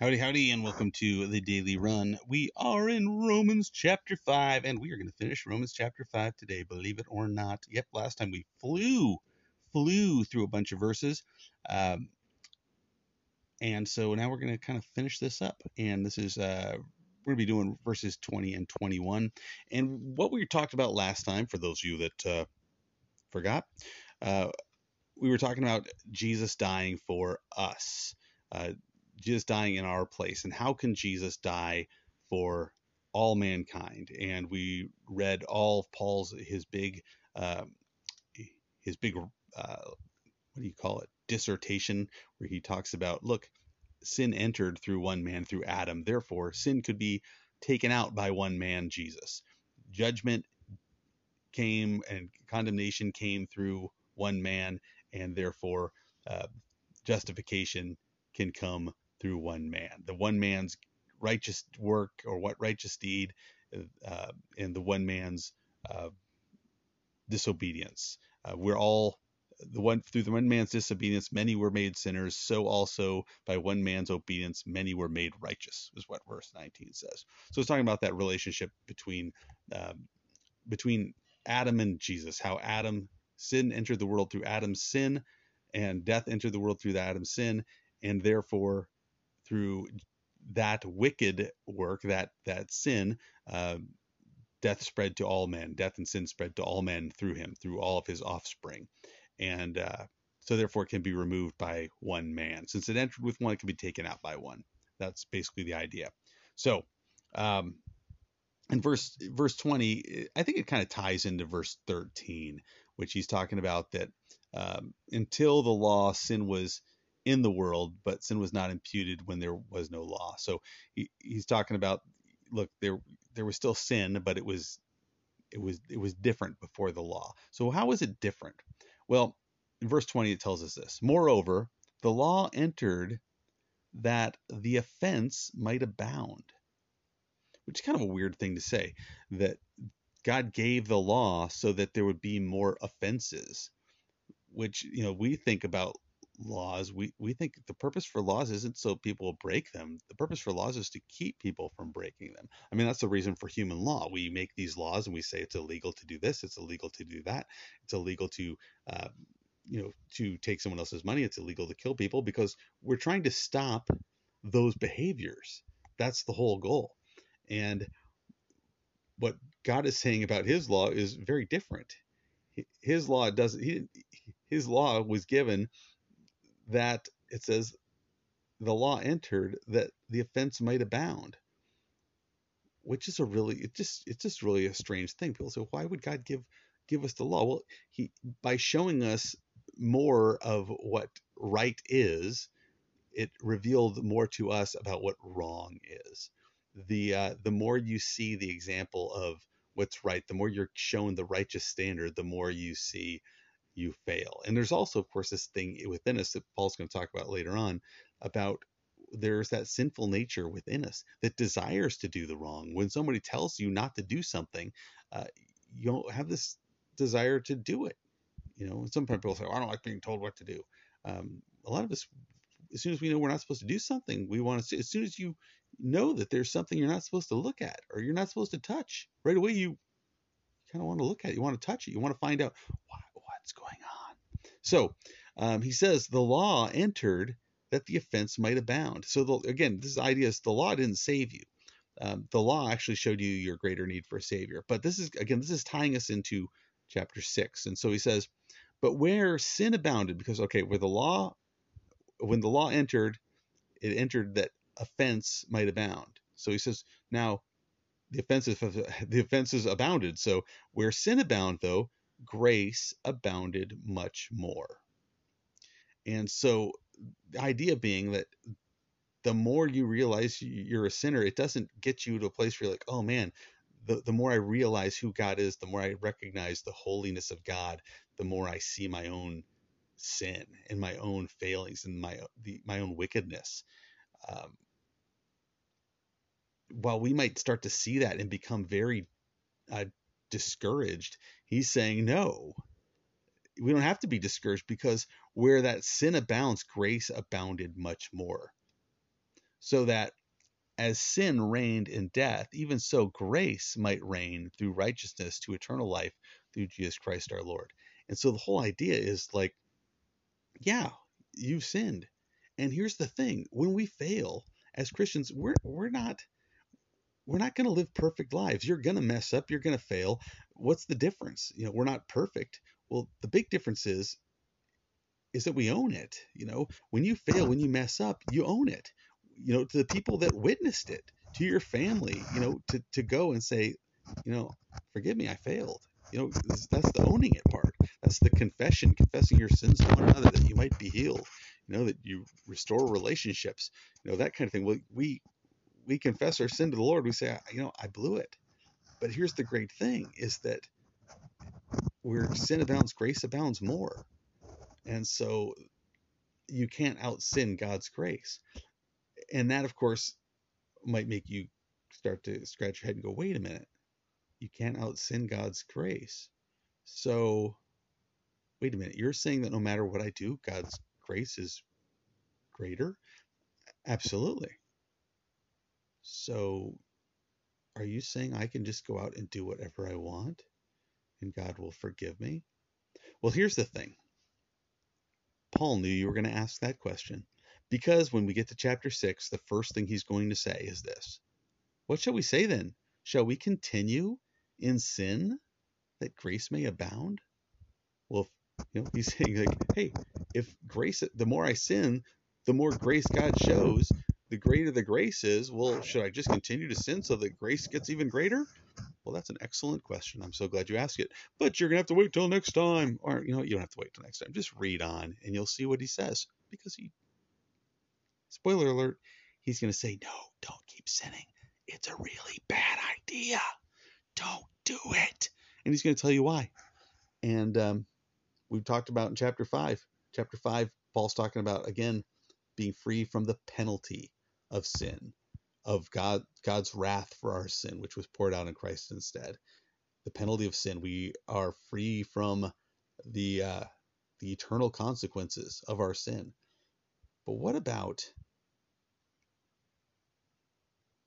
Howdy, howdy, and welcome to the Daily Run. We are in Romans chapter 5, and we are going to finish Romans chapter 5 today, believe it or not. Yep, last time we flew, flew through a bunch of verses. Um, and so now we're going to kind of finish this up. And this is, uh, we're going to be doing verses 20 and 21. And what we talked about last time, for those of you that uh, forgot, uh, we were talking about Jesus dying for us. Uh, Jesus dying in our place, and how can Jesus die for all mankind? And we read all of Paul's his big uh, his big uh, what do you call it dissertation where he talks about look sin entered through one man through Adam therefore sin could be taken out by one man Jesus judgment came and condemnation came through one man and therefore uh, justification can come through one man. The one man's righteous work or what righteous deed, uh, and the one man's uh, disobedience. Uh, we're all the one through the one man's disobedience, many were made sinners. So also by one man's obedience, many were made righteous. Is what verse 19 says. So it's talking about that relationship between um, between Adam and Jesus. How Adam sin entered the world through Adam's sin, and death entered the world through the Adam's sin, and therefore through that wicked work, that that sin, uh, death spread to all men. Death and sin spread to all men through him, through all of his offspring, and uh, so therefore it can be removed by one man. Since it entered with one, it can be taken out by one. That's basically the idea. So, um, in verse verse 20, I think it kind of ties into verse 13, which he's talking about that um, until the law, sin was in the world, but sin was not imputed when there was no law. So he, he's talking about look there there was still sin, but it was it was it was different before the law. So how is it different? Well, in verse 20 it tells us this. Moreover, the law entered that the offense might abound. Which is kind of a weird thing to say that God gave the law so that there would be more offenses. Which, you know, we think about laws, we, we think the purpose for laws isn't so people break them. The purpose for laws is to keep people from breaking them. I mean, that's the reason for human law. We make these laws and we say it's illegal to do this, it's illegal to do that, it's illegal to, uh, you know, to take someone else's money, it's illegal to kill people because we're trying to stop those behaviors. That's the whole goal. And what God is saying about His law is very different. His law doesn't. He, his law was given that it says the law entered that the offense might abound which is a really it just it's just really a strange thing. People say why would god give give us the law? Well he by showing us more of what right is it revealed more to us about what wrong is. The uh, the more you see the example of what's right the more you're shown the righteous standard the more you see you fail. And there's also, of course, this thing within us that Paul's going to talk about later on about there's that sinful nature within us that desires to do the wrong. When somebody tells you not to do something, uh, you don't have this desire to do it. You know, some people say, I don't like being told what to do. Um, a lot of us, as soon as we know we're not supposed to do something, we want to, as soon as you know that there's something you're not supposed to look at or you're not supposed to touch, right away you kind of want to look at it. You want to touch it. You want to find out why, what's going on. So um, he says the law entered that the offense might abound. So the, again, this idea is the law didn't save you. Um, the law actually showed you your greater need for a savior. But this is again, this is tying us into chapter six. And so he says, but where sin abounded, because okay, where the law, when the law entered, it entered that offense might abound. So he says, now the offenses the offenses abounded. So where sin abound, though, grace abounded much more. And so the idea being that the more you realize you're a sinner, it doesn't get you to a place where you're like, oh man, the, the more I realize who God is, the more I recognize the holiness of God, the more I see my own sin and my own failings and my the, my own wickedness. Um, while we might start to see that and become very uh, discouraged, he's saying no. We don't have to be discouraged because where that sin abounds, grace abounded much more. so that as sin reigned in death, even so grace might reign through righteousness to eternal life through Jesus Christ our Lord. And so the whole idea is like, yeah, you've sinned. And here's the thing when we fail as Christians, we're, we're not. We're not going to live perfect lives. You're going to mess up. You're going to fail. What's the difference? You know, we're not perfect. Well, the big difference is is that we own it. You know, when you fail, when you mess up, you own it. You know, to the people that witnessed it, to your family, you know, to, to go and say, you know, forgive me, I failed. You know, that's the owning it part. That's the confession, confessing your sins to one another that you might be healed. You know, that you restore relationships. You know, that kind of thing. Well, we we confess our sin to the Lord. We say, you know, I blew it. But here's the great thing: is that where sin abounds, grace abounds more. And so you can't out sin God's grace. And that, of course, might make you start to scratch your head and go, wait a minute, you can't out sin God's grace. So, wait a minute, you're saying that no matter what I do, God's grace is greater? Absolutely. So, are you saying I can just go out and do whatever I want and God will forgive me? Well, here's the thing Paul knew you were going to ask that question because when we get to chapter 6, the first thing he's going to say is this What shall we say then? Shall we continue in sin that grace may abound? Well, you know, he's saying like, hey, if grace, the more I sin, the more grace God shows, the greater the grace is. Well, should I just continue to sin so that grace gets even greater? Well, that's an excellent question. I'm so glad you asked it. But you're gonna have to wait till next time, or you know, you don't have to wait till next time. Just read on, and you'll see what he says. Because he, spoiler alert, he's gonna say, no, don't keep sinning. It's a really bad idea. Don't do it. And he's gonna tell you why. And um, we've talked about in chapter five. Chapter five, Paul's talking about again being free from the penalty of sin of God God's wrath for our sin, which was poured out in Christ instead. The penalty of sin. We are free from the uh, the eternal consequences of our sin. But what about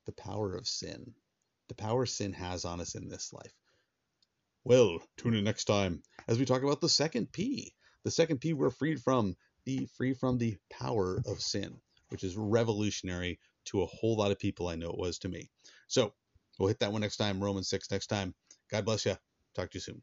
the power of sin? The power sin has on us in this life. Well, tune in next time as we talk about the second P. The second P we're freed from the free from the power of sin, which is revolutionary to a whole lot of people. I know it was to me. So we'll hit that one next time. Romans 6 next time. God bless you. Talk to you soon.